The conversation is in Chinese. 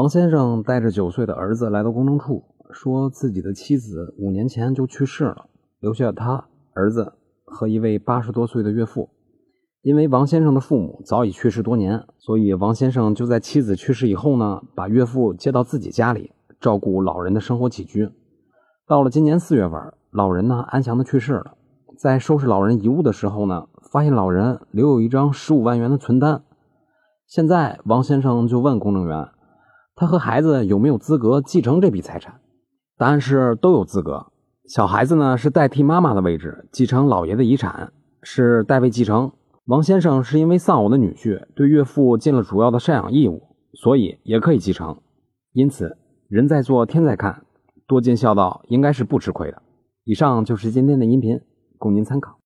王先生带着九岁的儿子来到公证处，说自己的妻子五年前就去世了，留下他儿子和一位八十多岁的岳父。因为王先生的父母早已去世多年，所以王先生就在妻子去世以后呢，把岳父接到自己家里照顾老人的生活起居。到了今年四月份，老人呢安详的去世了。在收拾老人遗物的时候呢，发现老人留有一张十五万元的存单。现在王先生就问公证员。他和孩子有没有资格继承这笔财产？答案是都有资格。小孩子呢是代替妈妈的位置继承老爷的遗产，是代位继承。王先生是因为丧偶的女婿，对岳父尽了主要的赡养义务，所以也可以继承。因此，人在做天在看，多尽孝道应该是不吃亏的。以上就是今天的音频，供您参考。